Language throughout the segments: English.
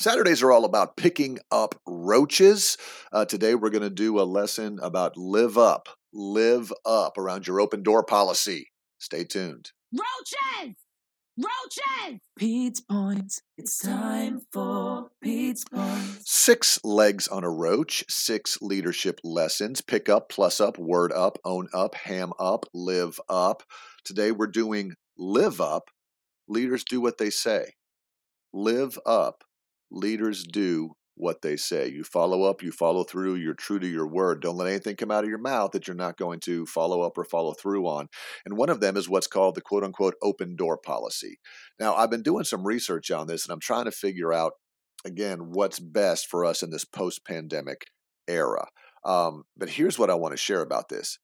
Saturdays are all about picking up roaches. Uh, today we're going to do a lesson about live up, live up around your open door policy. Stay tuned. Roaches! Roaches! Pete's Points. It's time for Pete's Points. Six legs on a roach, six leadership lessons. Pick up, plus up, word up, own up, ham up, live up. Today we're doing live up. Leaders do what they say. Live up. Leaders do what they say. You follow up, you follow through, you're true to your word. Don't let anything come out of your mouth that you're not going to follow up or follow through on. And one of them is what's called the quote unquote open door policy. Now, I've been doing some research on this and I'm trying to figure out, again, what's best for us in this post pandemic era. Um, but here's what I want to share about this.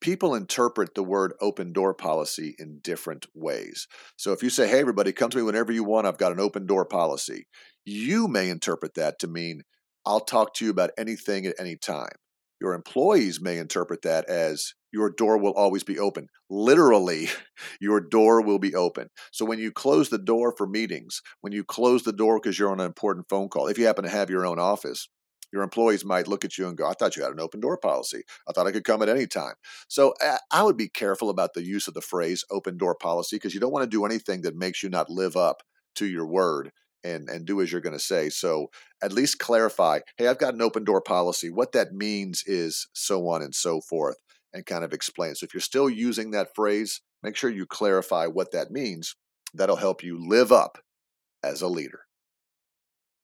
People interpret the word open door policy in different ways. So if you say, hey, everybody, come to me whenever you want, I've got an open door policy, you may interpret that to mean I'll talk to you about anything at any time. Your employees may interpret that as your door will always be open. Literally, your door will be open. So when you close the door for meetings, when you close the door because you're on an important phone call, if you happen to have your own office, your employees might look at you and go, I thought you had an open door policy. I thought I could come at any time. So eh, I would be careful about the use of the phrase open door policy because you don't want to do anything that makes you not live up to your word and, and do as you're going to say. So at least clarify, hey, I've got an open door policy. What that means is so on and so forth and kind of explain. So if you're still using that phrase, make sure you clarify what that means. That'll help you live up as a leader.